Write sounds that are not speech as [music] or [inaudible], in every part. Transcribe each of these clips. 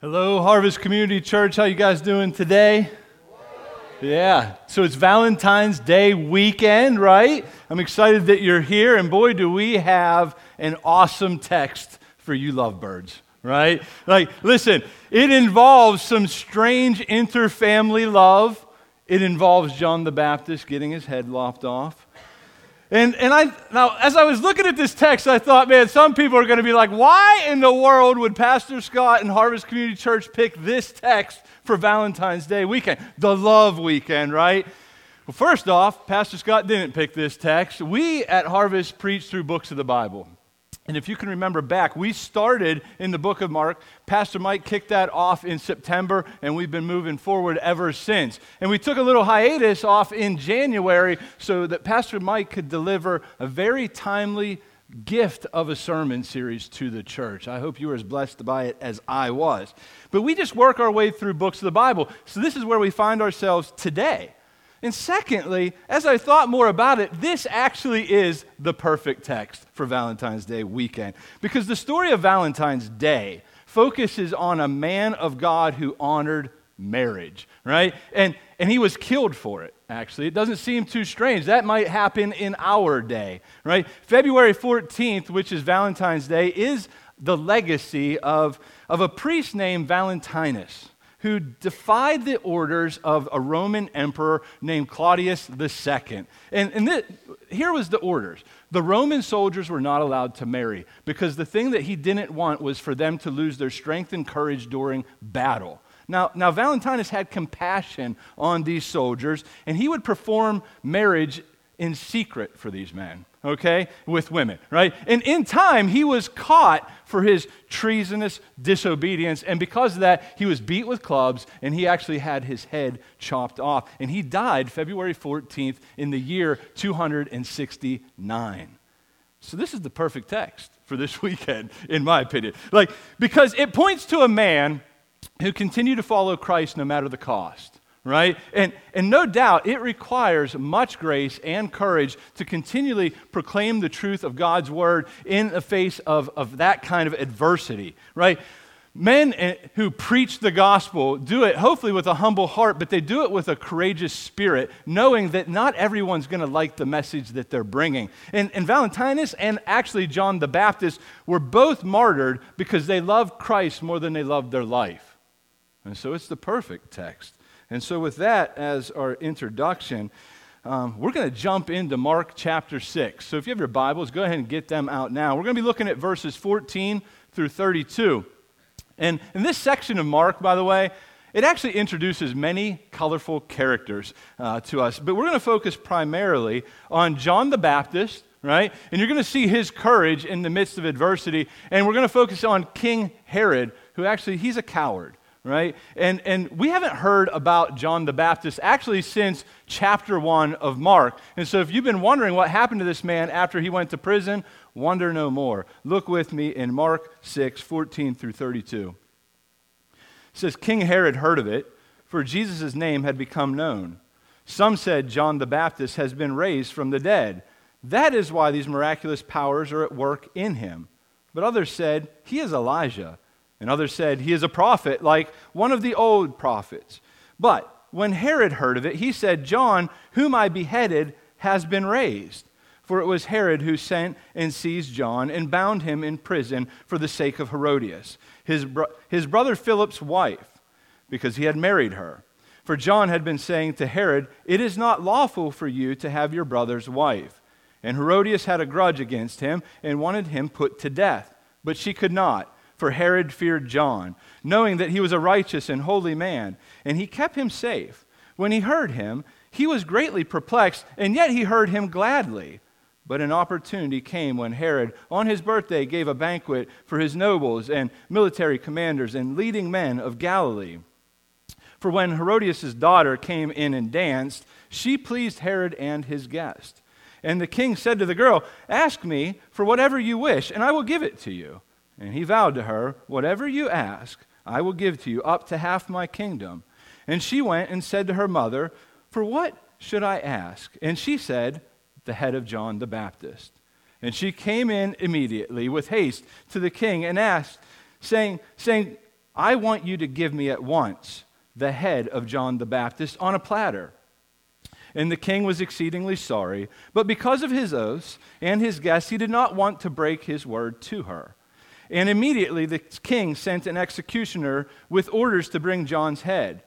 Hello, Harvest Community Church. How you guys doing today? Yeah. So it's Valentine's Day weekend, right? I'm excited that you're here and boy do we have an awesome text for you lovebirds, right? Like listen, it involves some strange interfamily love. It involves John the Baptist getting his head lopped off. And, and I, now, as I was looking at this text, I thought, man, some people are going to be like, why in the world would Pastor Scott and Harvest Community Church pick this text for Valentine's Day weekend? The love weekend, right? Well, first off, Pastor Scott didn't pick this text. We at Harvest preach through books of the Bible. And if you can remember back, we started in the book of Mark. Pastor Mike kicked that off in September, and we've been moving forward ever since. And we took a little hiatus off in January so that Pastor Mike could deliver a very timely gift of a sermon series to the church. I hope you were as blessed by it as I was. But we just work our way through books of the Bible. So this is where we find ourselves today. And secondly, as I thought more about it, this actually is the perfect text for Valentine's Day weekend. Because the story of Valentine's Day focuses on a man of God who honored marriage, right? And, and he was killed for it, actually. It doesn't seem too strange. That might happen in our day, right? February 14th, which is Valentine's Day, is the legacy of, of a priest named Valentinus who defied the orders of a Roman emperor named Claudius II. And, and here was the orders. The Roman soldiers were not allowed to marry because the thing that he didn't want was for them to lose their strength and courage during battle. Now, now Valentinus had compassion on these soldiers, and he would perform marriage in secret for these men, okay, with women, right? And in time, he was caught for his treasonous disobedience. And because of that, he was beat with clubs and he actually had his head chopped off. And he died February 14th in the year 269. So, this is the perfect text for this [laughs] weekend, in my opinion. Like, because it points to a man who continued to follow Christ no matter the cost right? And, and no doubt it requires much grace and courage to continually proclaim the truth of God's word in the face of, of that kind of adversity, right? Men eh, who preach the gospel do it hopefully with a humble heart, but they do it with a courageous spirit, knowing that not everyone's going to like the message that they're bringing. And, and Valentinus and actually John the Baptist were both martyred because they loved Christ more than they loved their life. And so it's the perfect text. And so, with that as our introduction, um, we're going to jump into Mark chapter 6. So, if you have your Bibles, go ahead and get them out now. We're going to be looking at verses 14 through 32. And in this section of Mark, by the way, it actually introduces many colorful characters uh, to us, but we're going to focus primarily on John the Baptist, right? And you're going to see his courage in the midst of adversity. And we're going to focus on King Herod, who actually, he's a coward right? And, and we haven't heard about John the Baptist actually since chapter 1 of Mark. And so if you've been wondering what happened to this man after he went to prison, wonder no more. Look with me in Mark 6 14 through 32. It says, King Herod heard of it, for Jesus' name had become known. Some said John the Baptist has been raised from the dead. That is why these miraculous powers are at work in him. But others said, He is Elijah. And others said, He is a prophet, like one of the old prophets. But when Herod heard of it, he said, John, whom I beheaded, has been raised. For it was Herod who sent and seized John and bound him in prison for the sake of Herodias, his, bro- his brother Philip's wife, because he had married her. For John had been saying to Herod, It is not lawful for you to have your brother's wife. And Herodias had a grudge against him and wanted him put to death, but she could not for Herod feared John, knowing that he was a righteous and holy man, and he kept him safe. When he heard him, he was greatly perplexed, and yet he heard him gladly. But an opportunity came when Herod, on his birthday, gave a banquet for his nobles and military commanders and leading men of Galilee. For when Herodias' daughter came in and danced, she pleased Herod and his guest. And the king said to the girl, Ask me for whatever you wish, and I will give it to you. And he vowed to her, Whatever you ask, I will give to you, up to half my kingdom. And she went and said to her mother, For what should I ask? And she said, The head of John the Baptist. And she came in immediately with haste to the king and asked, saying, saying I want you to give me at once the head of John the Baptist on a platter. And the king was exceedingly sorry, but because of his oaths and his guests, he did not want to break his word to her. And immediately the king sent an executioner with orders to bring John's head.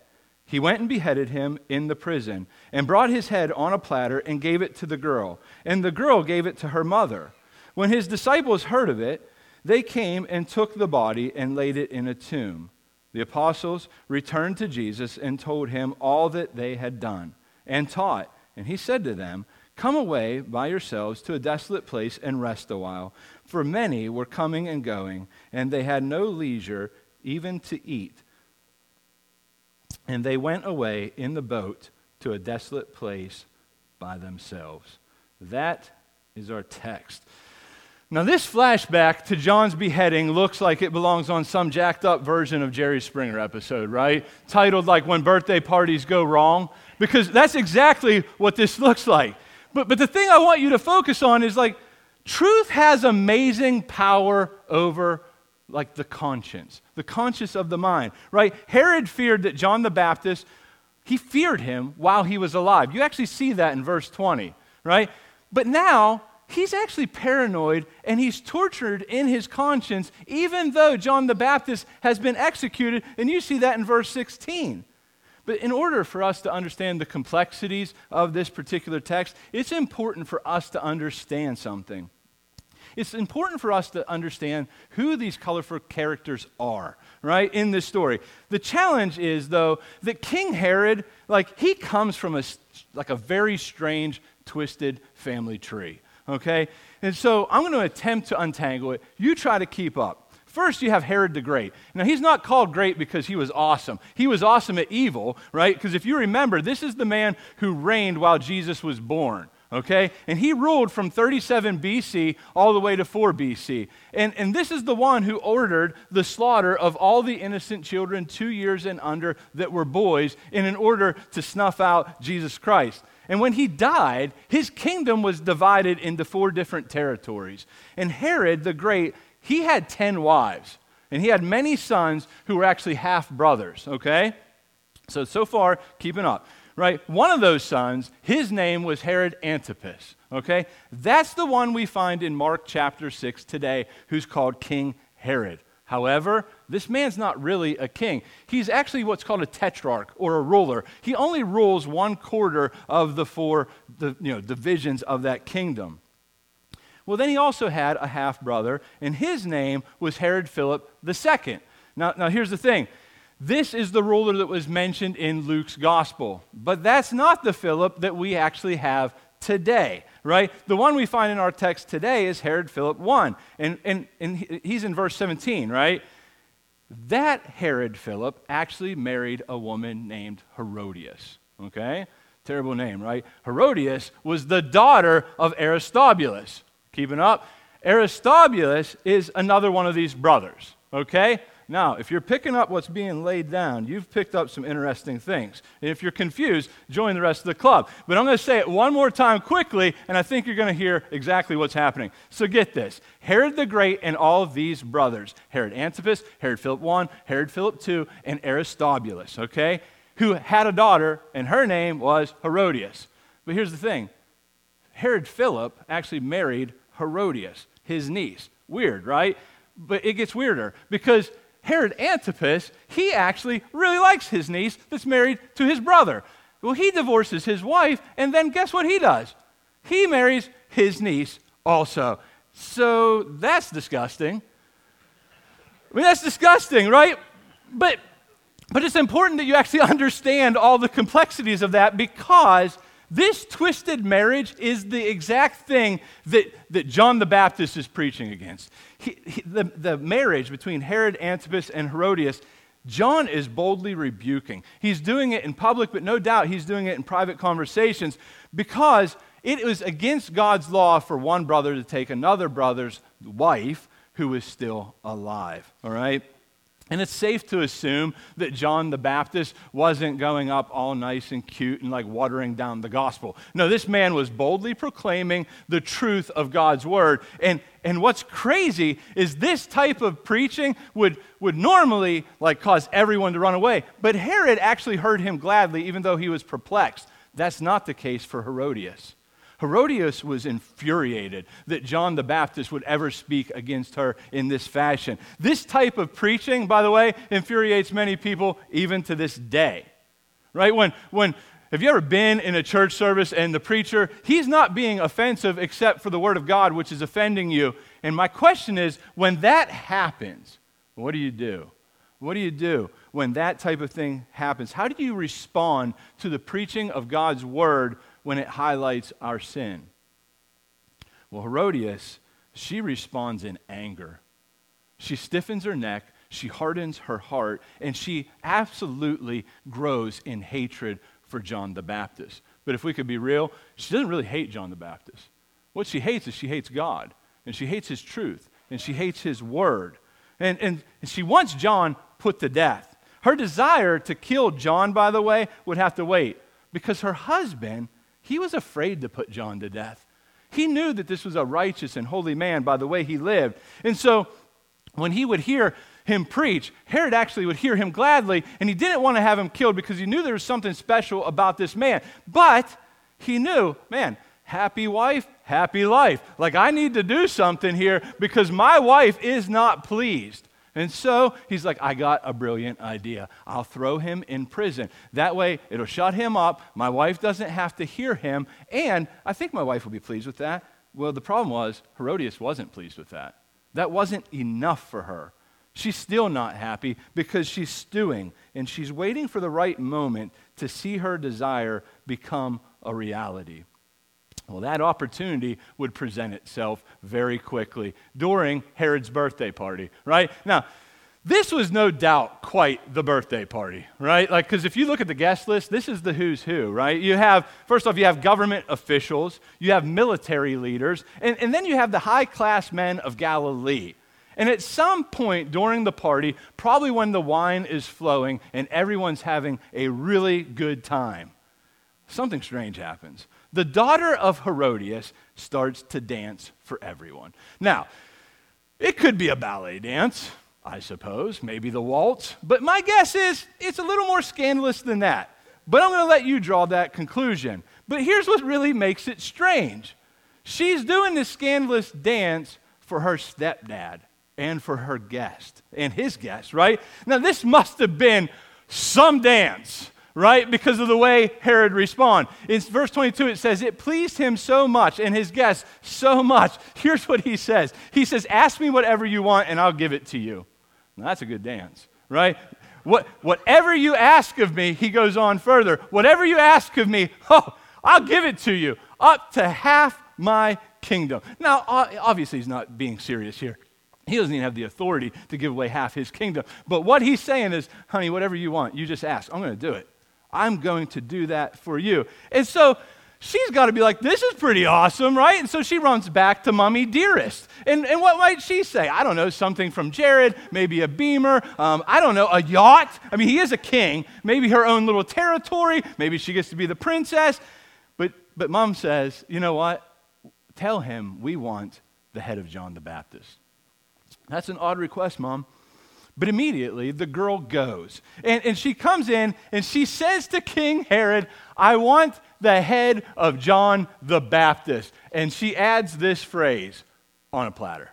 He went and beheaded him in the prison, and brought his head on a platter and gave it to the girl. And the girl gave it to her mother. When his disciples heard of it, they came and took the body and laid it in a tomb. The apostles returned to Jesus and told him all that they had done and taught. And he said to them, Come away by yourselves to a desolate place and rest a while. For many were coming and going, and they had no leisure even to eat. And they went away in the boat to a desolate place by themselves. That is our text. Now, this flashback to John's beheading looks like it belongs on some jacked up version of Jerry Springer episode, right? Titled like When Birthday Parties Go Wrong, because that's exactly what this looks like. But, but the thing I want you to focus on is like, truth has amazing power over like the conscience, the conscience of the mind, right? Herod feared that John the Baptist, he feared him while he was alive. You actually see that in verse 20, right? But now he's actually paranoid and he's tortured in his conscience, even though John the Baptist has been executed. And you see that in verse 16. But in order for us to understand the complexities of this particular text, it's important for us to understand something. It's important for us to understand who these colorful characters are, right, in this story. The challenge is, though, that King Herod, like, he comes from a, like a very strange, twisted family tree okay? And so I'm going to attempt to untangle it. You try to keep up. First, you have Herod the Great. Now, he's not called great because he was awesome. He was awesome at evil, right? Because if you remember, this is the man who reigned while Jesus was born, okay? And he ruled from 37 BC all the way to 4 BC. And, and this is the one who ordered the slaughter of all the innocent children two years and under that were boys in an order to snuff out Jesus Christ. And when he died, his kingdom was divided into four different territories. And Herod the Great, he had 10 wives, and he had many sons who were actually half brothers, okay? So, so far, keeping up, right? One of those sons, his name was Herod Antipas, okay? That's the one we find in Mark chapter 6 today, who's called King Herod. However, this man's not really a king. He's actually what's called a tetrarch or a ruler. He only rules one quarter of the four the, you know, divisions of that kingdom. Well, then he also had a half brother, and his name was Herod Philip II. Now, now, here's the thing this is the ruler that was mentioned in Luke's gospel, but that's not the Philip that we actually have today, right? The one we find in our text today is Herod Philip I, and, and, and he's in verse 17, right? That Herod Philip actually married a woman named Herodias, okay? Terrible name, right? Herodias was the daughter of Aristobulus. Keeping up? Aristobulus is another one of these brothers, okay? Now, if you're picking up what's being laid down, you've picked up some interesting things. And if you're confused, join the rest of the club. But I'm going to say it one more time quickly, and I think you're going to hear exactly what's happening. So get this Herod the Great and all these brothers Herod Antipas, Herod Philip I, Herod Philip II, and Aristobulus, okay? Who had a daughter, and her name was Herodias. But here's the thing Herod Philip actually married Herodias, his niece. Weird, right? But it gets weirder because Herod Antipas, he actually really likes his niece that's married to his brother. Well, he divorces his wife, and then guess what he does? He marries his niece also. So that's disgusting. I mean, that's disgusting, right? But, but it's important that you actually [laughs] understand all the complexities of that because this twisted marriage is the exact thing that, that John the Baptist is preaching against. He, he, the, the marriage between Herod Antipas and Herodias, John is boldly rebuking. He's doing it in public, but no doubt he's doing it in private conversations because it was against God's law for one brother to take another brother's wife who is still alive. All right? And it's safe to assume that John the Baptist wasn't going up all nice and cute and like watering down the gospel. No, this man was boldly proclaiming the truth of God's word. And, and what's crazy is this type of preaching would, would normally like cause everyone to run away. But Herod actually heard him gladly, even though he was perplexed. That's not the case for Herodias. Herodias was infuriated that John the Baptist would ever speak against her in this fashion. This type of preaching, by the way, infuriates many people even to this day. Right? When, when, have you ever been in a church service and the preacher, he's not being offensive except for the word of God, which is offending you? And my question is when that happens, what do you do? What do you do when that type of thing happens? How do you respond to the preaching of God's word when it highlights our sin? Well, Herodias, she responds in anger. She stiffens her neck, she hardens her heart, and she absolutely grows in hatred for John the Baptist. But if we could be real, she doesn't really hate John the Baptist. What she hates is she hates God, and she hates his truth, and she hates his word. And, and, and she wants John put to death. Her desire to kill John, by the way, would have to wait because her husband he was afraid to put John to death. He knew that this was a righteous and holy man by the way he lived. And so when he would hear him preach, Herod actually would hear him gladly, and he didn't want to have him killed because he knew there was something special about this man. But he knew, man, happy wife, happy life. Like, I need to do something here because my wife is not pleased. And so he's like, I got a brilliant idea. I'll throw him in prison. That way, it'll shut him up. My wife doesn't have to hear him. And I think my wife will be pleased with that. Well, the problem was, Herodias wasn't pleased with that. That wasn't enough for her. She's still not happy because she's stewing and she's waiting for the right moment to see her desire become a reality. Well, that opportunity would present itself very quickly during Herod's birthday party, right? Now, this was no doubt quite the birthday party, right? Like, because if you look at the guest list, this is the who's who, right? You have, first off, you have government officials, you have military leaders, and, and then you have the high class men of Galilee. And at some point during the party, probably when the wine is flowing and everyone's having a really good time, something strange happens the daughter of Herodias starts to dance for everyone. Now, it could be a ballet dance, I suppose, maybe the waltz, but my guess is it's a little more scandalous than that. But I'm going to let you draw that conclusion. But here's what really makes it strange she's doing this scandalous dance for her stepdad and for her guest and his guest, right? Now, this must have been some dance right? Because of the way Herod responded. In verse 22, it says, It pleased him so much and his guests so much. [laughs] Here's what he says He says, Ask me whatever you want and I'll give it to you. Now, that's a good dance, right? What, whatever you ask of me, he goes on further. Whatever you ask of me, [laughs] oh, I'll give it to you, up to half my kingdom. Now, obviously, he's not being serious here. He doesn't even have the authority to give away half his kingdom. But what he's saying is, honey, whatever you want, you just ask. I'm going to do it. I'm going to do that for you. And so she's got to be like, this is pretty awesome, right? And so she runs back to Mommy Dearest. And, and what might she say? I don't know, something from Jared, maybe a beamer, um, I don't know, a yacht. I mean, he is a king, maybe her own little territory, maybe she gets to be the princess. But, but mom says, you know what? Tell him we want the head of John the Baptist. That's an odd request, mom. But immediately the girl goes. And, and she comes in and she says to King Herod, I want the head of John the Baptist. And she adds this phrase on a platter.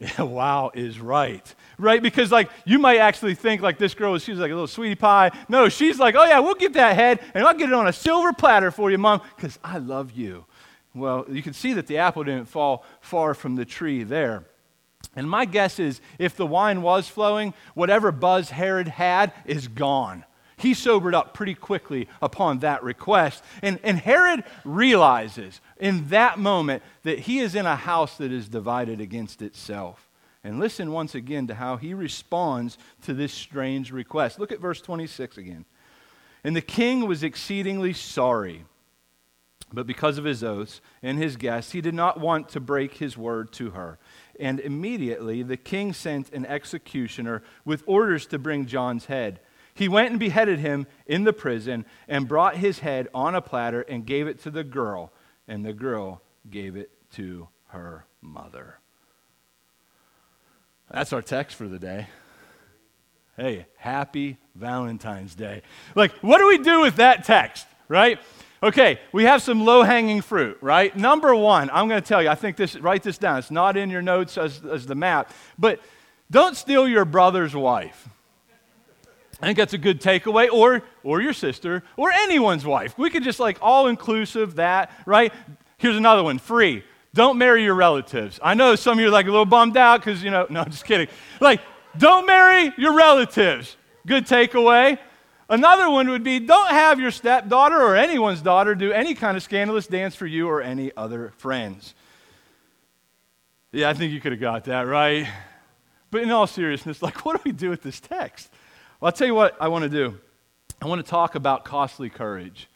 [laughs] wow is right. Right? Because, like, you might actually think, like, this girl, she's like a little sweetie pie. No, she's like, oh, yeah, we'll get that head and I'll get it on a silver platter for you, mom, because I love you. Well, you can see that the apple didn't fall far from the tree there. And my guess is if the wine was flowing, whatever buzz Herod had is gone. He sobered up pretty quickly upon that request. And, and Herod realizes in that moment that he is in a house that is divided against itself. And listen once again to how he responds to this strange request. Look at verse 26 again. And the king was exceedingly sorry, but because of his oaths and his guests, he did not want to break his word to her. And immediately the king sent an executioner with orders to bring John's head. He went and beheaded him in the prison and brought his head on a platter and gave it to the girl, and the girl gave it to her mother. That's our text for the day. Hey, happy Valentine's Day. Like, what do we do with that text, right? Okay, we have some low hanging fruit, right? Number one, I'm going to tell you, I think this, write this down. It's not in your notes as, as the map, but don't steal your brother's wife. I think that's a good takeaway, or, or your sister, or anyone's wife. We could just like all inclusive that, right? Here's another one free. Don't marry your relatives. I know some of you are like a little bummed out because, you know, [laughs] no, I'm just kidding. Like, don't marry your relatives. Good takeaway. Another one would be don't have your stepdaughter or anyone's daughter do any kind of scandalous dance for you or any other friends. Yeah, I think you could have got that, right? But in all seriousness, [laughs] like, what do we do with this text? Well, I'll tell you what I want to do. I want to talk about costly courage.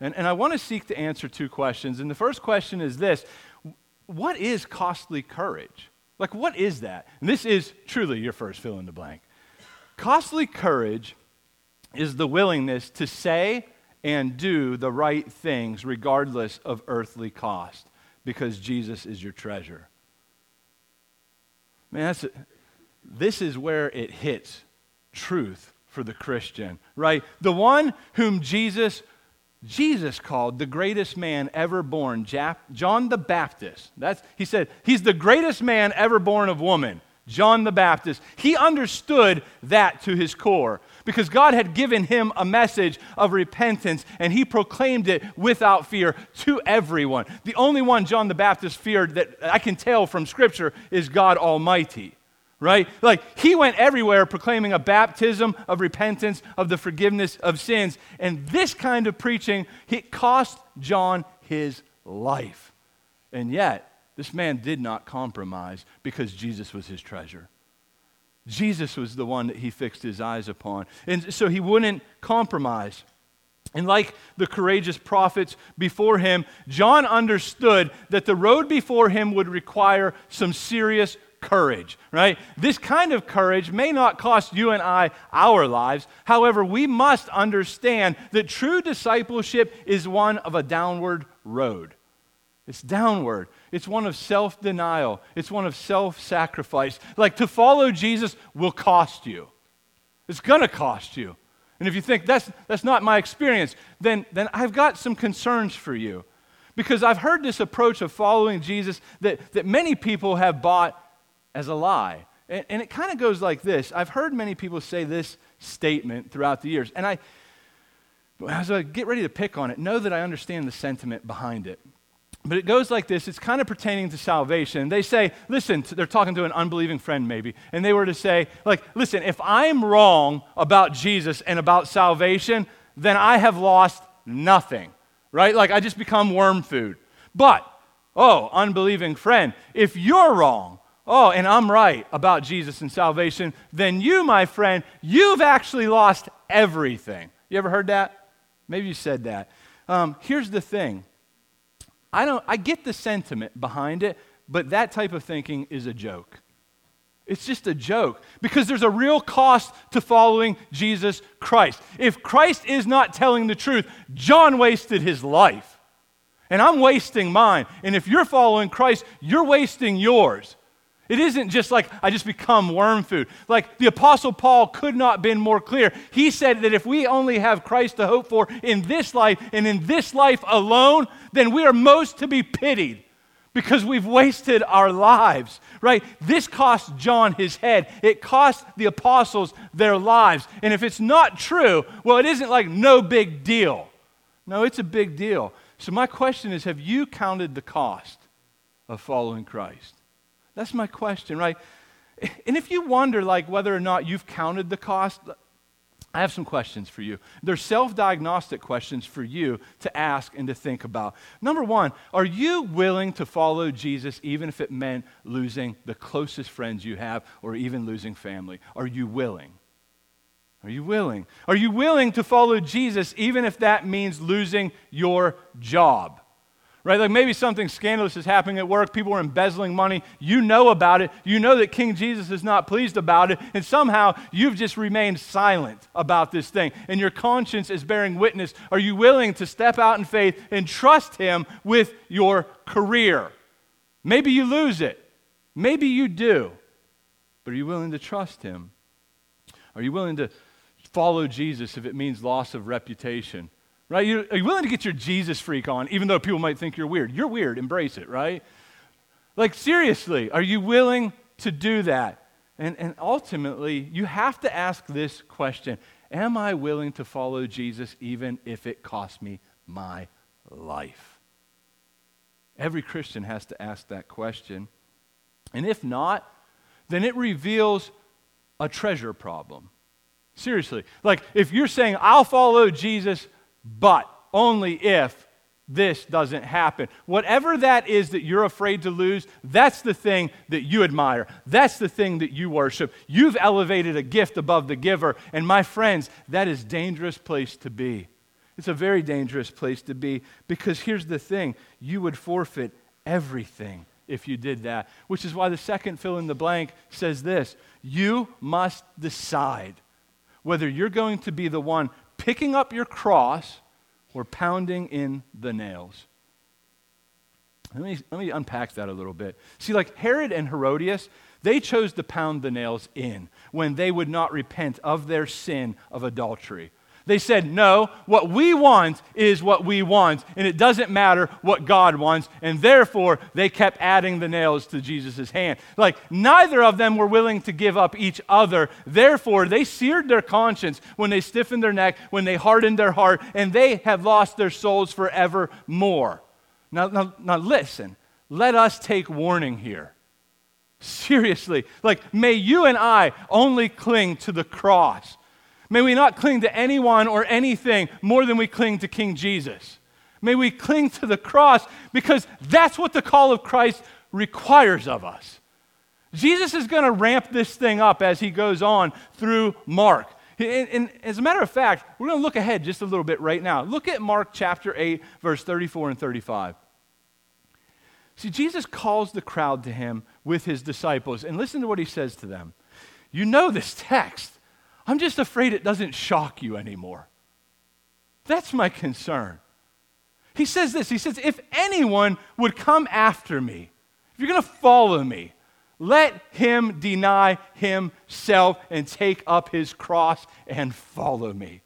And, and I want to seek to answer two questions. And the first question is this What is costly courage? Like, what is that? And this is truly your first fill in the blank. Costly courage is the willingness to say and do the right things regardless of earthly cost because Jesus is your treasure. Man, that's this is where it hits truth for the Christian, right? The one whom Jesus Jesus called the greatest man ever born, John the Baptist. That's, he said, he's the greatest man ever born of woman, John the Baptist. He understood that to his core because God had given him a message of repentance and he proclaimed it without fear to everyone. The only one John the Baptist feared that I can tell from Scripture is God Almighty right? Like he went everywhere proclaiming a baptism of repentance, of the forgiveness of sins. And this kind of preaching, it cost John his life. And yet, this man did not compromise because Jesus was his treasure. Jesus was the one that he fixed his eyes upon. And so he wouldn't compromise. And like the courageous prophets before him, John understood that the road before him would require some serious courage, right? This kind of courage may not cost you and I our lives. However, we must understand that true discipleship is one of a downward road. It's downward. It's one of self denial. It's one of self sacrifice. Like to follow Jesus will cost you, it's going to cost you. And if you think that's, that's not my experience, then, then I've got some concerns for you. Because I've heard this approach of following Jesus that, that many people have bought as a lie. And, and it kind of goes like this I've heard many people say this statement throughout the years. And I, as I get ready to pick on it, know that I understand the sentiment behind it. But it goes like this it's kind of pertaining to salvation. They say, listen, they're talking to an unbelieving friend maybe, and they were to say, like, listen, if I'm wrong about Jesus and about salvation, then I have lost nothing, right? Like, I just become worm food. But, oh, unbelieving friend, if you're wrong, oh, and I'm right about Jesus and salvation, then you, my friend, you've actually lost everything. You ever heard that? Maybe you said that. Um, here's the thing I, don't, I get the sentiment behind it, but that type of thinking is a joke. It's just a joke because there's a real cost to following Jesus Christ. If Christ is not telling the truth, John wasted his life. And I'm wasting mine. And if you're following Christ, you're wasting yours. It isn't just like I just become worm food. Like the Apostle Paul could not have been more clear. He said that if we only have Christ to hope for in this life and in this life alone, then we are most to be pitied because we've wasted our lives, right? This cost John his head. It cost the apostles their lives. And if it's not true, well, it isn't like no big deal. No, it's a big deal. So my question is have you counted the cost of following Christ? That's my question, right? And if you wonder, like, whether or not you've counted the cost, I have some questions for you. They're self diagnostic questions for you to ask and to think about. Number one, are you willing to follow Jesus even if it meant losing the closest friends you have or even losing family? Are you willing? Are you willing? Are you willing to follow Jesus even if that means losing your job? Right? Like maybe something scandalous is happening at work. People are embezzling money. You know about it. You know that King Jesus is not pleased about it. And somehow you've just remained silent about this thing. And your conscience is bearing witness. Are you willing to step out in faith and trust Him with your career? Maybe you lose it. Maybe you do. But are you willing to trust Him? Are you willing to follow Jesus if it means loss of reputation? Right? You're, are you willing to get your Jesus freak on, even though people might think you're weird? You're weird, embrace it, right? Like, seriously, are you willing to do that? And, and ultimately, you have to ask this question Am I willing to follow Jesus even if it costs me my life? Every Christian has to ask that question. And if not, then it reveals a treasure problem. Seriously. Like, if you're saying, I'll follow Jesus but only if this doesn't happen. Whatever that is that you're afraid to lose, that's the thing that you admire. That's the thing that you worship. You've elevated a gift above the giver. And my friends, that is dangerous place to be. It's a very dangerous place to be because here's the thing you would forfeit everything if you did that, which is why the second fill in the blank says this You must decide whether you're going to be the one picking up your cross or pounding in the nails. Let me, let me unpack that a little bit. See, like Herod and Herodias, they chose to pound the nails in when they would not repent of their sin of adultery. They said, no, what we want is what we want, and it doesn't matter what God wants. And therefore, they kept adding the nails to Jesus' hand. Like, neither of them were willing to give up each other. Therefore, they seared their conscience when they stiffened their neck, when they hardened their heart, and they have lost their souls forevermore. Now, now, now listen, let us take warning here. Seriously, like, may you and I only cling to the cross. May we not cling to anyone or anything more than we cling to King Jesus. May we cling to the cross because that's what the call of Christ requires of us. Jesus is going to ramp this thing up as he goes on through Mark. And, and, as a matter of fact, we're going to look ahead just a little bit right now. Look at Mark chapter 8, verse 34 and 35. See, Jesus calls the crowd to him with his disciples, and listen to what he says to them. You know this text. I'm just afraid it doesn't shock you anymore. That's my concern. He says this He says, If anyone would come after me, if you're going to follow me, let him deny himself and take up his cross and follow me.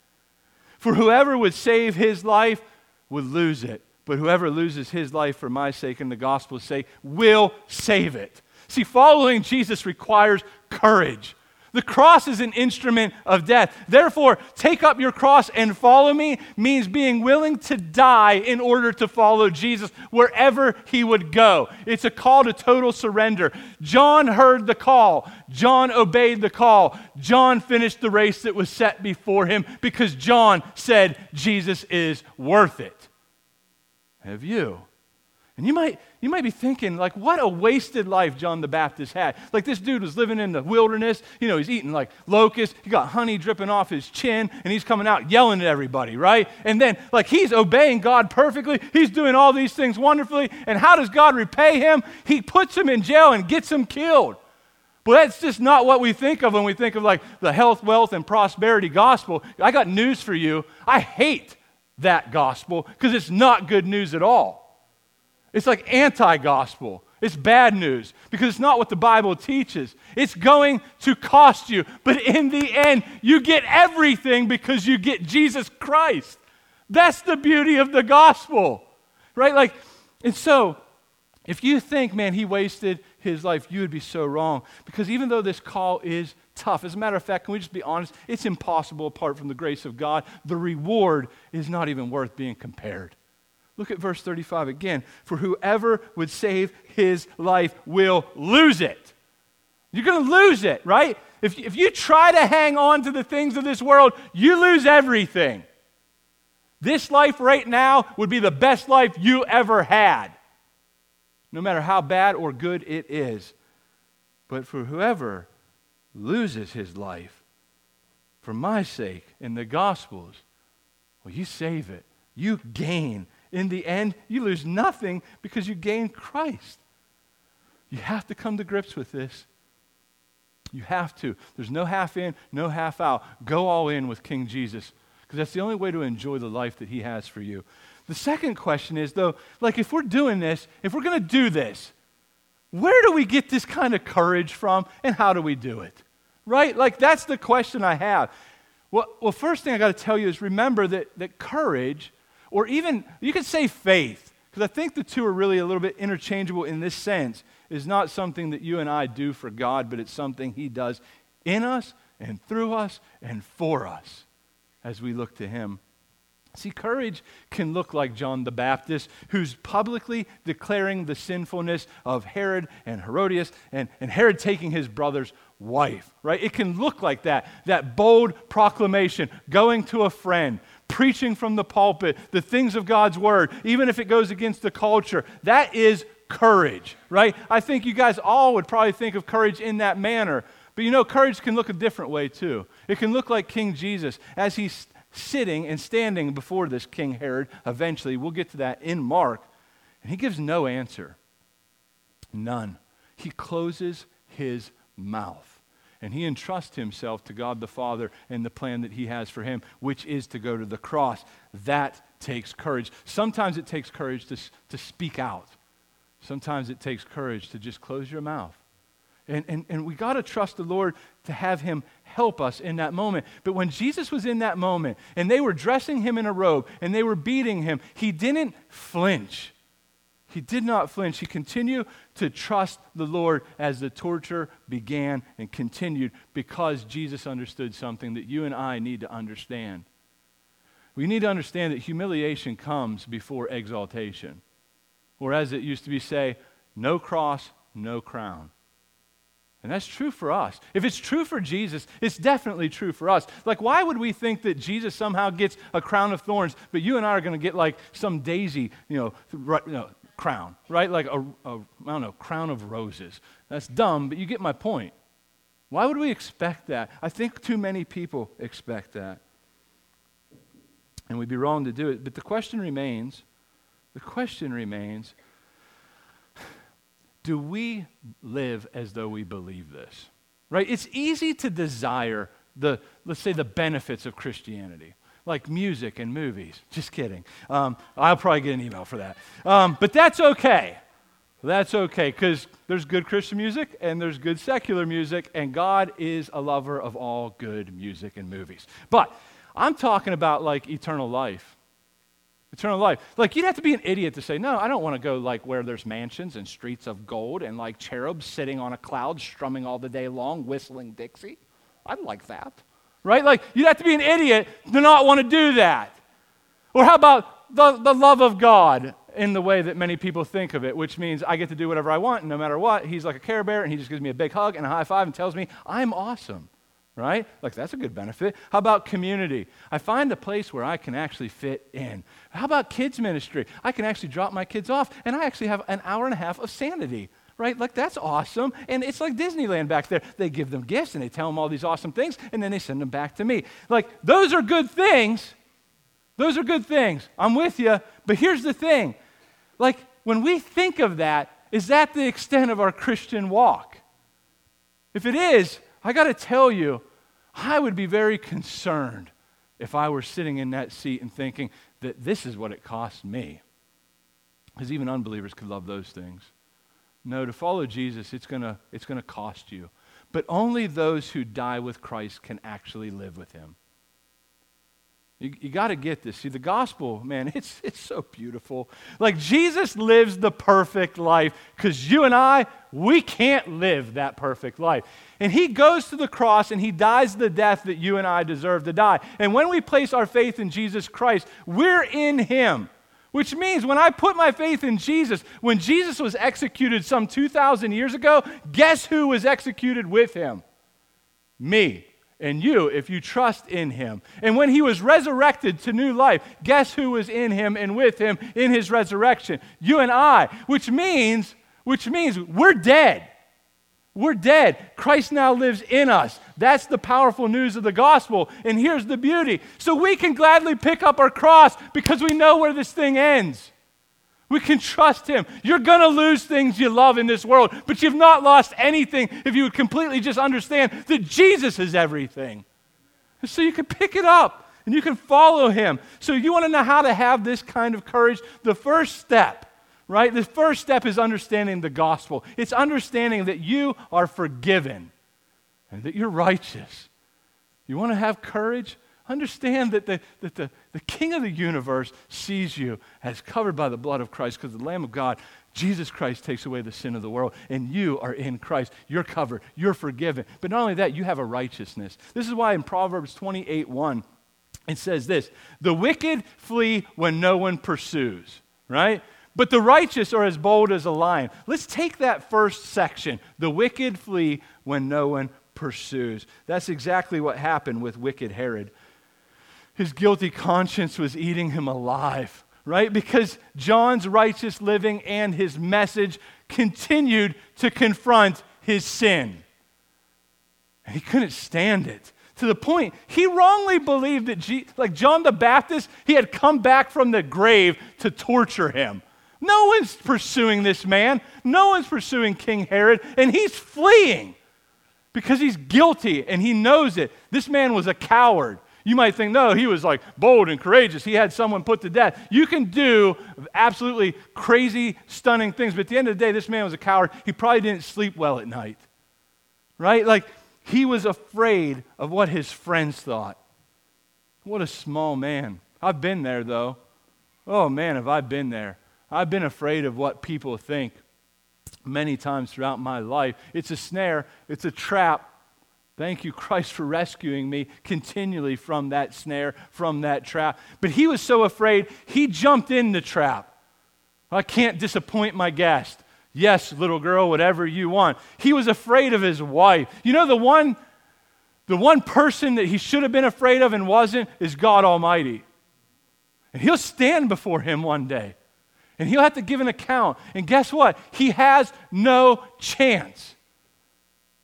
For whoever would save his life would lose it, but whoever loses his life for my sake and the gospel's sake will save it. See, following Jesus requires courage. The cross is an instrument of death. Therefore, take up your cross and follow me means being willing to die in order to follow Jesus wherever he would go. It's a call to total surrender. John heard the call, John obeyed the call. John finished the race that was set before him because John said, Jesus is worth it. Have you? And you might, you might be thinking, like, what a wasted life John the Baptist had. Like, this dude was living in the wilderness. You know, he's eating like locusts. He got honey dripping off his chin, and he's coming out yelling at everybody, right? And then, like, he's obeying God perfectly. He's doing all these things wonderfully. And how does God repay him? He puts him in jail and gets him killed. But that's just not what we think of when we think of like the health, wealth, and prosperity gospel. I got news for you. I hate that gospel because it's not good news at all. It's like anti gospel. It's bad news because it's not what the Bible teaches. It's going to cost you. But in the end, you get everything because you get Jesus Christ. That's the beauty of the gospel, right? Like, and so if you think, man, he wasted his life, you would be so wrong. Because even though this call is tough, as a matter of fact, can we just be honest? It's impossible apart from the grace of God. The reward is not even worth being compared. Look at verse 35 again. For whoever would save his life will lose it. You're going to lose it, right? If, if you try to hang on to the things of this world, you lose everything. This life right now would be the best life you ever had, no matter how bad or good it is. But for whoever loses his life for my sake in the Gospels, well, you save it. You gain in the end, you lose nothing because you gain Christ. You have to come to grips with this. You have to. There's no half in, no half out. Go all in with King Jesus because that's the only way to enjoy the life that he has for you. The second question is, though, like if we're doing this, if we're going to do this, where do we get this kind of courage from and how do we do it? Right? Like that's the question I have. Well, well first thing I got to tell you is remember that, that courage, or even you could say faith, because I think the two are really a little bit interchangeable in this sense, is not something that you and I do for God, but it's something He does in us and through us and for us as we look to Him. See, courage can look like John the Baptist, who's publicly declaring the sinfulness of Herod and Herodias, and, and Herod taking his brother's wife, right? It can look like that, that bold proclamation, going to a friend, preaching from the pulpit the things of God's word, even if it goes against the culture. That is courage, right? I think you guys all would probably think of courage in that manner. But you know, courage can look a different way too. It can look like King Jesus as he's sitting and standing before this King Herod eventually. We'll get to that in Mark. And he gives no answer. None. He closes his mouth. And he entrusts himself to God the Father and the plan that he has for him, which is to go to the cross. That takes courage. Sometimes it takes courage to, to speak out, sometimes it takes courage to just close your mouth. And, and, and we got to trust the Lord to have him help us in that moment. But when Jesus was in that moment and they were dressing him in a robe and they were beating him, he didn't flinch. He did not flinch. He continued to trust the Lord as the torture began and continued because Jesus understood something that you and I need to understand. We need to understand that humiliation comes before exaltation. Or as it used to be say, no cross, no crown. And that's true for us. If it's true for Jesus, it's definitely true for us. Like, why would we think that Jesus somehow gets a crown of thorns, but you and I are going to get like some daisy, you know, you know crown, right? Like a, a, I don't know, crown of roses. That's dumb, but you get my point. Why would we expect that? I think too many people expect that. And we'd be wrong to do it. But the question remains the question remains do we live as though we believe this? Right? It's easy to desire the, let's say, the benefits of Christianity, like music and movies. [laughs] Just kidding. Um, I'll probably get an email for that. Um, but that's okay. That's okay because there's good Christian music and there's good secular music, and God is a lover of all good music and movies. But I'm talking about like eternal life. Eternal life. Like, you'd have to be an idiot to say, no, I don't want to go like where there's mansions and streets of gold and like cherubs sitting on a cloud strumming all the day long, whistling Dixie. I'd like that. Right? Like, you'd have to be an idiot to not want to do that. Or how about the, the love of God in the way that many people think of it, which means I get to do whatever I want, and no matter what, he's like a care bear, and he just gives me a big hug and a high five and tells me I'm awesome right? Like, that's a good benefit. How about community? I find a place where I can actually fit in. How about kids' ministry? I can actually drop my kids off, and I actually have an hour and a half of sanity, right? Like, that's awesome. And it's like Disneyland back there. They give them gifts, and they tell them all these awesome things, and then they send them back to me. Like, those are good things. Those are good things. I'm with you. But here's the thing like, when we think of that, is that the extent of our Christian walk? If it is, I got to tell you, I would be very concerned if I were sitting in that seat and thinking that this is what it cost me. Because even unbelievers could love those things. No, to follow Jesus, it's going to it's going to cost you. But only those who die with Christ can actually live with him. You, you got to get this. See, the gospel, man, [laughs] it's, it's so beautiful. Like, Jesus lives the perfect life because you and I, we can't live that perfect life. And he goes to the cross and he dies the death that you and I deserve to die. And when we place our faith in Jesus Christ, we're in him. Which means when I put my faith in Jesus, when Jesus was executed some 2,000 years ago, guess who was executed with him? Me and you if you trust in him. And when he was resurrected to new life, guess who was in him and with him in his resurrection? You and I, which means which means we're dead. We're dead. Christ now lives in us. That's the powerful news of the gospel. And here's the beauty. So we can gladly pick up our cross because we know where this thing ends. We can trust Him. You're going to lose things you love in this world, but you've not lost anything if you would completely just understand that Jesus is everything. So you can pick it up and you can follow Him. So you want to know how to have this kind of courage? The first step right? The first step is understanding the gospel. It's understanding that you are forgiven and that you're righteous. You want to have courage? Understand that, the, that the, the King of the universe sees you as covered by the blood of Christ because the Lamb of God, Jesus Christ, takes away the sin of the world, and you are in Christ. You're covered, you're forgiven. But not only that, you have a righteousness. This is why in Proverbs 28 1, it says this The wicked flee when no one pursues, right? But the righteous are as bold as a lion. Let's take that first section. The wicked flee when no one pursues. That's exactly what happened with wicked Herod. His guilty conscience was eating him alive, right? Because John's righteous living and his message continued to confront his sin. And he couldn't stand it to the point he wrongly believed that, G- like John the Baptist, he had come back from the grave to torture him. No one's pursuing this man. No one's pursuing King Herod, and he's fleeing because he's guilty and he knows it. This man was a coward. You might think, no, he was like bold and courageous. He had someone put to death. You can do absolutely crazy, stunning things, but at the end of the day, this man was a coward. He probably didn't sleep well at night, right? Like, he was afraid of what his friends thought. What a small man. I've been there, though. Oh, man, have I been there. I've been afraid of what people think many times throughout my life. It's a snare, it's a trap. Thank you, Christ, for rescuing me continually from that snare, from that trap. But he was so afraid, he jumped in the trap. I can't disappoint my guest. Yes, little girl, whatever you want. He was afraid of his wife. You know, the one, the one person that he should have been afraid of and wasn't is God Almighty. And he'll stand before him one day and he'll have to give an account. And guess what? He has no chance.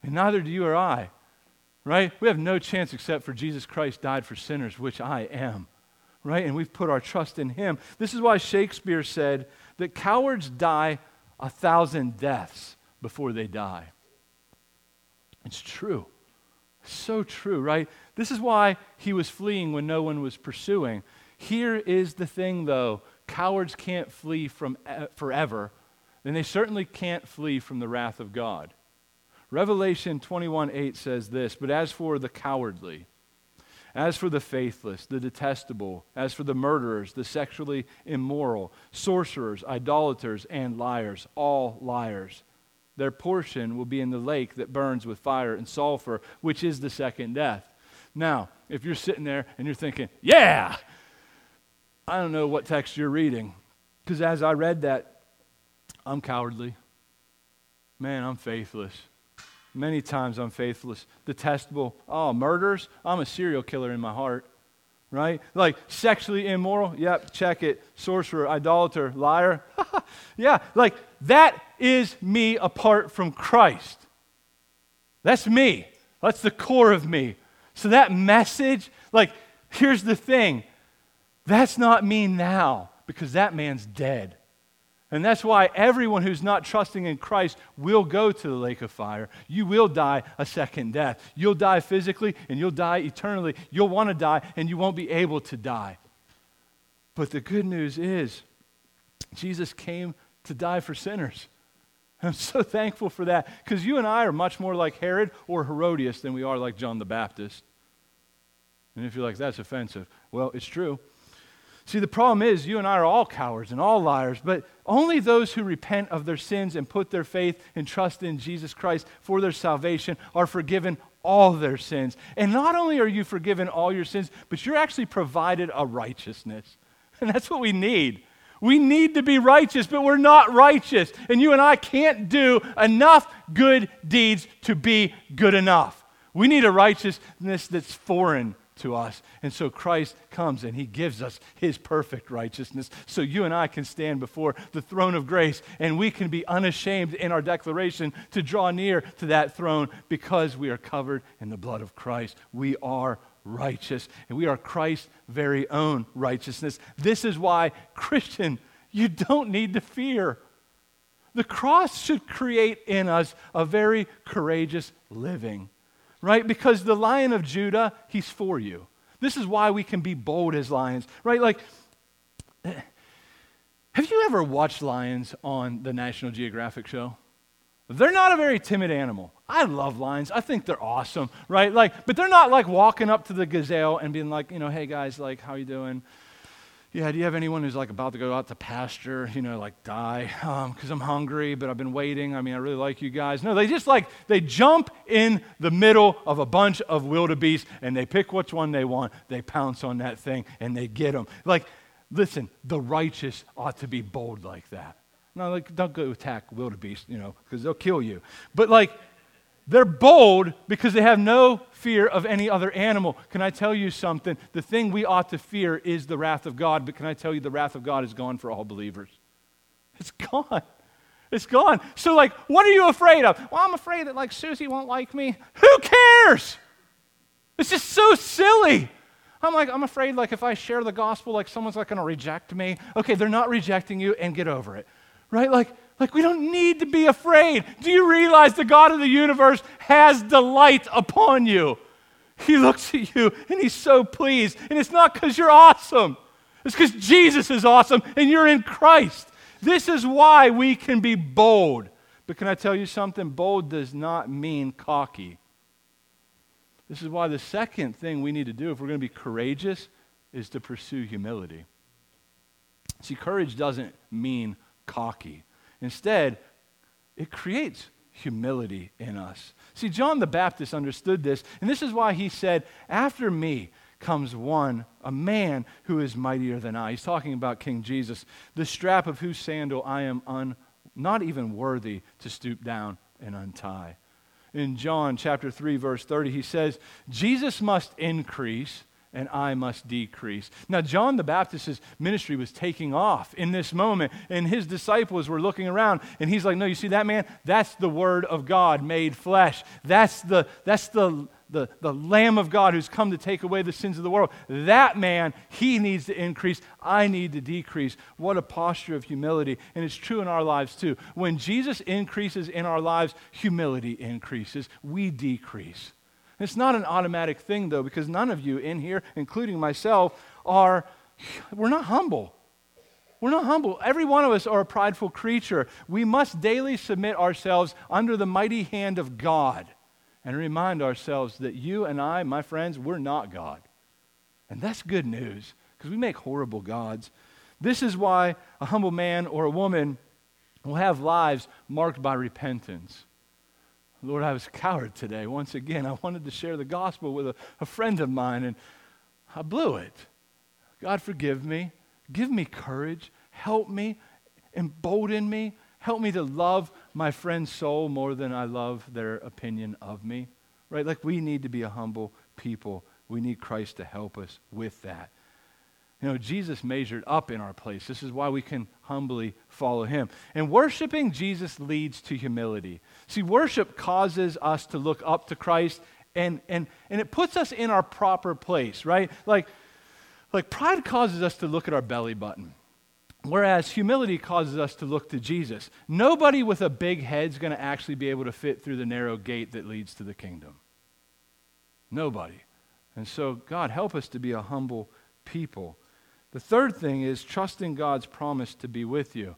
And neither do you or I, right? We have no chance except for Jesus Christ died for sinners, which I am, right? And we've put our trust in him. This is why Shakespeare said that cowards die a thousand deaths before they die. It's true. So true, right? This is why he was fleeing when no one was pursuing. Here is the thing, though cowards can't flee from forever, then they certainly can't flee from the wrath of God. Revelation 21 8 says this But as for the cowardly, as for the faithless, the detestable, as for the murderers, the sexually immoral, sorcerers, idolaters, and liars, all liars, their portion will be in the lake that burns with fire and sulfur, which is the second death. Now, if you're sitting there and you're thinking, yeah, I don't know what text you're reading, because as I read that, I'm cowardly. Man, I'm faithless. Many times I'm faithless. Detestable. Oh, murders? I'm a serial killer in my heart. Right? Like sexually immoral? Yep, check it. Sorcerer, idolater, liar? [laughs] yeah, like that is me apart from Christ. That's me. That's the core of me. So that message, like, here's the thing that's not me now because that man's dead. And that's why everyone who's not trusting in Christ will go to the lake of fire. You will die a second death. You'll die physically and you'll die eternally. You'll want to die and you won't be able to die. But the good news is, Jesus came to die for sinners. [laughs] I'm so thankful for that because you and I are much more like Herod or Herodias than we are like John the Baptist. And if you're like, that's offensive, well, it's true. See, the problem is, you and I are all cowards and all liars, but only those who repent of their sins and put their faith and trust in Jesus Christ for their salvation are forgiven all their sins. And not only are you forgiven all your sins, but you're actually provided a righteousness. [laughs] And that's what we need. We need to be righteous, but we're not righteous. And you and I can't do enough good deeds to be good enough. We need a righteousness that's foreign to us. And so Christ comes and he gives us his perfect righteousness. So you and I can stand before the throne of grace and we can be unashamed in our declaration to draw near to that throne because we are covered in the blood of Christ. We are righteous and we are Christ's very own righteousness. This is why, Christian, you don't need to fear. The cross should create in us a very courageous living right? Because the lion of Judah, he's for you. This is why we can be bold as lions, right? Like, have you ever watched lions on the National Geographic show? They're not a very timid animal. I love lions. I think they're awesome, right? Like, but they're not like walking up to the gazelle and being like, you know, hey guys, like, how you doing? Yeah, do you have anyone who's like about to go out to pasture, you know, like die because [laughs] um, I'm hungry, but I've been waiting. I mean, I really like you guys. No, they just like, they jump in the middle of a bunch of wildebeest and they pick which one they want. They pounce on that thing and they get them. Like, listen, the righteous ought to be bold like that. No, like, don't go attack wildebeest, you know, because they'll kill you. But like, they're bold because they have no fear of any other animal. Can I tell you something? The thing we ought to fear is the wrath of God, but can I tell you the wrath of God is gone for all believers? It's gone. It's gone. So, like, what are you afraid of? Well, I'm afraid that, like, Susie won't like me. Who cares? It's just so silly. I'm like, I'm afraid, like, if I share the gospel, like, someone's like going to reject me. Okay, they're not rejecting you, and get over it. Right? Like, like, we don't need to be afraid. Do you realize the God of the universe has delight upon you? He looks at you and he's so pleased. And it's not because you're awesome, it's because Jesus is awesome and you're in Christ. This is why we can be bold. But can I tell you something? Bold does not mean cocky. This is why the second thing we need to do if we're going to be courageous is to pursue humility. See, courage doesn't mean cocky. Instead, it creates humility in us. See, John the Baptist understood this, and this is why he said, After me comes one, a man who is mightier than I. He's talking about King Jesus, the strap of whose sandal I am un, not even worthy to stoop down and untie. In John chapter 3, verse 30, he says, Jesus must increase and I must decrease. Now, John the Baptist's ministry was taking off in this moment, and his disciples were looking around, and he's like, No, you see that man? That's the Word of God made flesh. That's the, that's the, the, the Lamb of God who's come to take away the sins of the world. That man, he needs to increase. I need to decrease. What a posture of humility. And it's true in our lives too. When Jesus increases in our lives, humility increases. We decrease. It's not an automatic thing, though, because none of you in here, including myself, are, we're not humble. We're not humble. Every one of us are a prideful creature. We must daily submit ourselves under the mighty hand of God and remind ourselves that you and I, my friends, we're not God. And that's good news because we make horrible gods. This is why a humble man or a woman will have lives marked by repentance. Lord, I was a coward today. Once again, I wanted to share the gospel with a, a friend of mine, and I blew it. God, forgive me. Give me courage. Help me. Embolden me. Help me to love my friend's soul more than I love their opinion of me. Right? Like we need to be a humble people. We need Christ to help us with that. You know, Jesus measured up in our place. This is why we can humbly follow him. And worshiping Jesus leads to humility. See, worship causes us to look up to Christ and, and, and it puts us in our proper place, right? Like, like pride causes us to look at our belly button. Whereas humility causes us to look to Jesus. Nobody with a big head is going to actually be able to fit through the narrow gate that leads to the kingdom. Nobody. And so, God, help us to be a humble people. The third thing is trusting God's promise to be with you.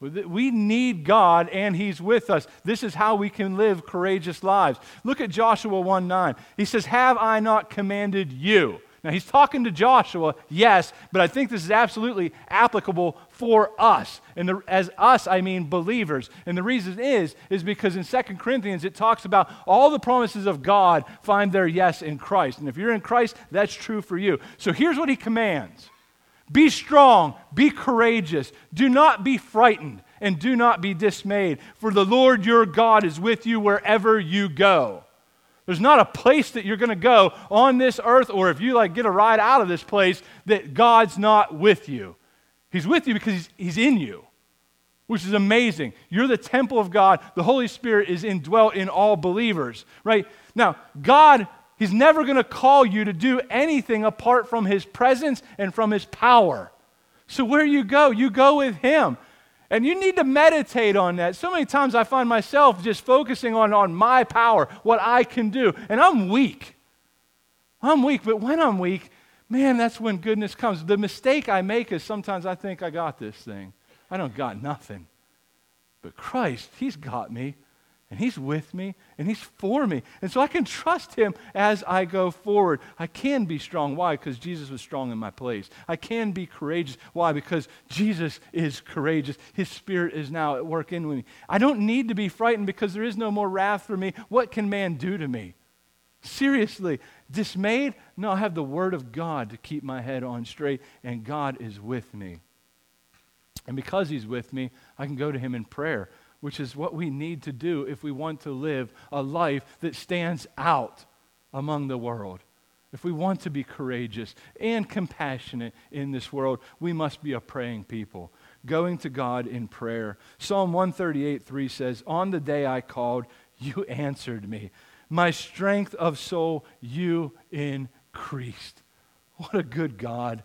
We need God and He's with us. This is how we can live courageous lives. Look at Joshua 1 9. He says, Have I not commanded you? Now, he's talking to Joshua, yes, but I think this is absolutely applicable for us. And the, as us, I mean believers. And the reason is, is because in 2 Corinthians it talks about all the promises of God find their yes in Christ. And if you're in Christ, that's true for you. So here's what he commands be strong, be courageous, do not be frightened, and do not be dismayed, for the Lord your God is with you wherever you go. There's not a place that you're going to go on this earth, or if you like get a ride out of this place, that God's not with you. He's with you because he's, he's in you, which is amazing. You're the temple of God. The Holy Spirit is indwelt in all believers, right? Now, God, He's never going to call you to do anything apart from His presence and from His power. So where you go, you go with Him. And you need to meditate on that. So many times I find myself just focusing on, on my power, what I can do. And I'm weak. I'm weak, but when I'm weak, man, that's when goodness comes. The mistake I make is sometimes I think I got this thing. I don't got nothing. But Christ, He's got me and He's with me, and He's for me. And so I can trust Him as I go forward. I can be strong. Why? Because Jesus was strong in my place. I can be courageous. Why? Because Jesus is courageous. His Spirit is now at work in me. I don't need to be frightened because there is no more wrath for me. What can man do to me? Seriously, dismayed? No, I have the Word of God to keep my head on straight, and God is with me. And because He's with me, I can go to Him in prayer which is what we need to do if we want to live a life that stands out among the world. If we want to be courageous and compassionate in this world, we must be a praying people, going to God in prayer. Psalm 138 3 says, On the day I called, you answered me. My strength of soul, you increased. What a good God.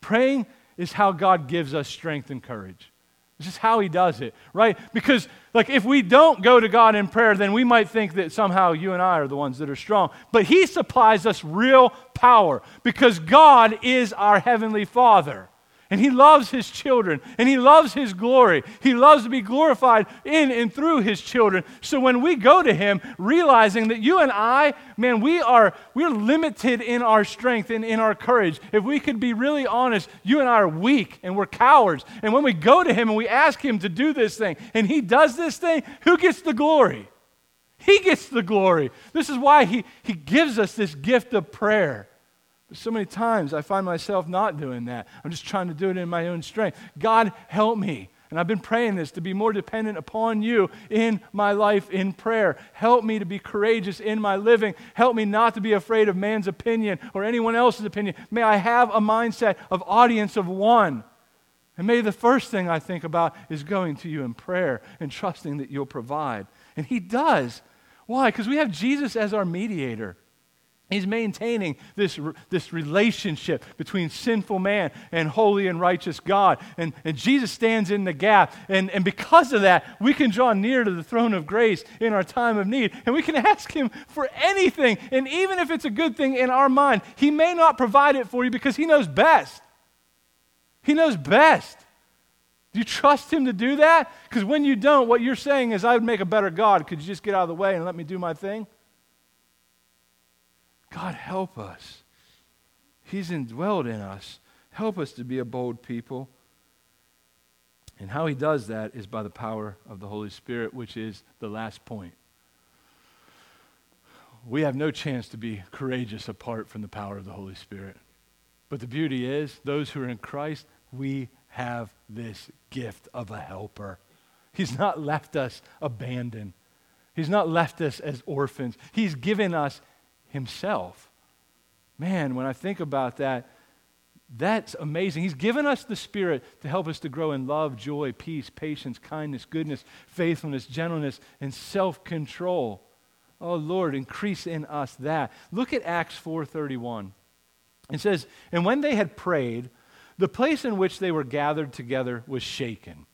Praying is how God gives us strength and courage. It's just how he does it, right? Because, like, if we don't go to God in prayer, then we might think that somehow you and I are the ones that are strong. But he supplies us real power because God is our heavenly Father. And he loves his children and he loves his glory. He loves to be glorified in and through his children. So when we go to him, realizing that you and I, man, we are we're limited in our strength and in our courage. If we could be really honest, you and I are weak and we're cowards. And when we go to him and we ask him to do this thing and he does this thing, who gets the glory? He gets the glory. This is why he, he gives us this gift of prayer. So many times I find myself not doing that. I'm just trying to do it in my own strength. God, help me. And I've been praying this to be more dependent upon you in my life in prayer. Help me to be courageous in my living. Help me not to be afraid of man's opinion or anyone else's opinion. May I have a mindset of audience of one. And may the first thing I think about is going to you in prayer and trusting that you'll provide. And He does. Why? Because we have Jesus as our mediator. He's maintaining this, this relationship between sinful man and holy and righteous God. And, and Jesus stands in the gap. And, and because of that, we can draw near to the throne of grace in our time of need. And we can [laughs] ask Him for anything. And even if it's a good thing in our mind, He may not provide it for you because He knows best. He knows best. Do you trust Him to do that? Because when you don't, what you're saying is, I would make a better God. Could you just get out of the way and let me do my thing? God, help us. He's indwelled in us. Help us to be a bold people. And how he does that is by the power of the Holy Spirit, which is the last point. We have no chance to be courageous apart from the power of the Holy Spirit. But the beauty is, those who are in Christ, we have this gift of a helper. He's not left us abandoned. He's not left us as orphans. He's given us himself. Man, when I think about that, that's amazing. He's given us the Spirit to help us to grow in love, joy, peace, patience, kindness, goodness, faithfulness, gentleness, and self control. Oh Lord, increase in us that. Look at Acts 4:31. It says, "And when they had prayed, the place in which they were gathered together was shaken,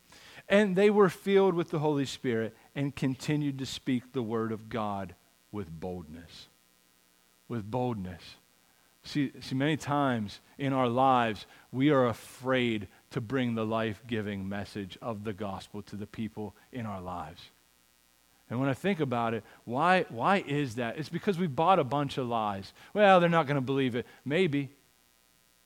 and they were filled with the Holy Spirit and continued to speak the word of God with boldness." With boldness. See, see, many times in our lives, we are afraid to bring the life giving message of the gospel to the people in our lives. And when I think about it, why, why is that? It's because we bought a bunch of lies. Well, they're not going to believe it. Maybe.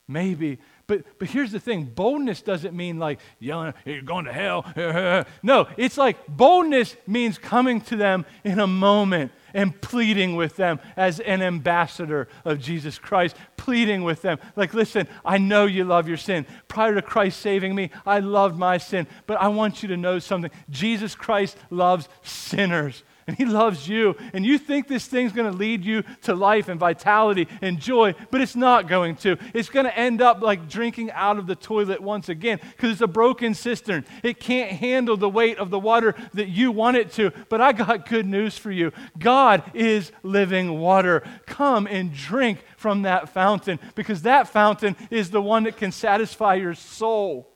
Maybe. But, but here's the thing boldness doesn't mean like yelling, you're going to hell. [laughs] no, it's like boldness means coming to them in a moment and pleading with them as an ambassador of Jesus Christ, pleading with them. Like, listen, I know you love your sin. Prior to Christ saving me, I loved my sin. But I want you to know something Jesus Christ loves sinners. And He loves you, and you think this thing's going to lead you to life and vitality and joy, but it's not going to. It's going to end up like drinking out of the toilet once again because it's a broken cistern. It can't handle the weight of the water that you want it to. But I got good news for you God is living water. Come and drink from that fountain because that fountain is the one that can satisfy your soul.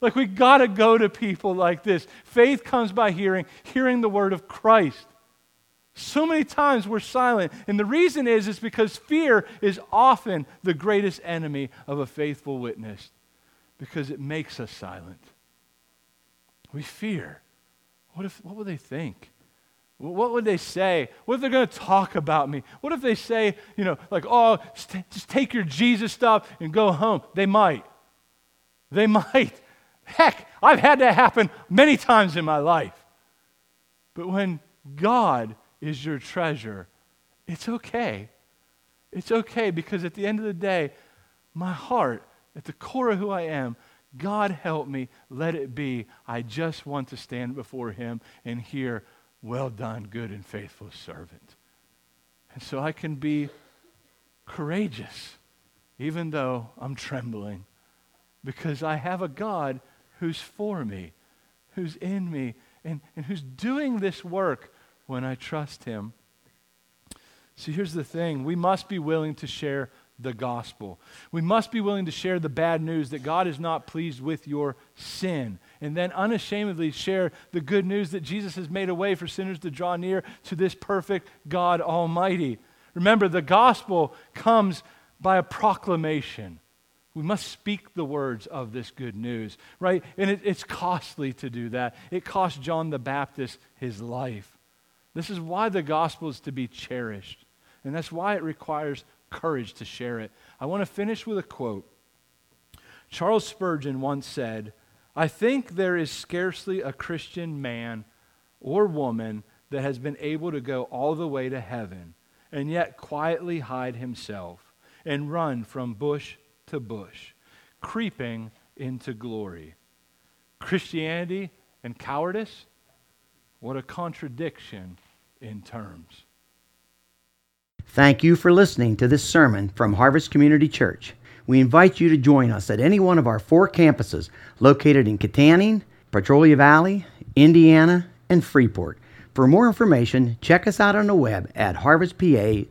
Like, we got to go to people like this. Faith comes by hearing, hearing the word of Christ. So many times we're silent. And the reason is, is because fear is often the greatest enemy of a faithful witness because it makes us silent. We fear. What, if, what will they think? What would they say? What if they're going to talk about me? What if they say, you know, like, oh, just take your Jesus stuff and go home? They might. They [laughs] might. Heck, I've had that happen many times in my life. But when God is your treasure, it's okay. It's okay because at the end of the day, my heart, at the core of who I am, God help me, let it be. I just want to stand before Him and hear, Well done, good and faithful servant. And so I can be courageous, even though I'm trembling, because I have a God who's for me, who's in me, and, and who's doing this work when I trust him. See, here's the thing we must be willing to share the gospel. We must be willing to share the bad news that God is not pleased with your sin. And then unashamedly share the good news that Jesus has made a way for sinners to draw near to this perfect God Almighty. Remember, the gospel comes by a proclamation. We must speak the words of this good news, right? And it, it's costly to do that. It cost John the Baptist his life. This is why the gospel is to be cherished. And that's why it requires courage to share it. I want to finish with a quote. Charles Spurgeon once said, I think there is scarcely a Christian man or woman that has been able to go all the way to heaven and yet quietly hide himself and run from bush to bush, creeping into glory. Christianity and cowardice? What a contradiction in terms. Thank you for listening to this sermon from Harvest Community Church. We invite you to join us at any one of our four campuses located in Kittanning, Petrolia Valley, Indiana, and Freeport. For more information, check us out on the web at harvestpa.org.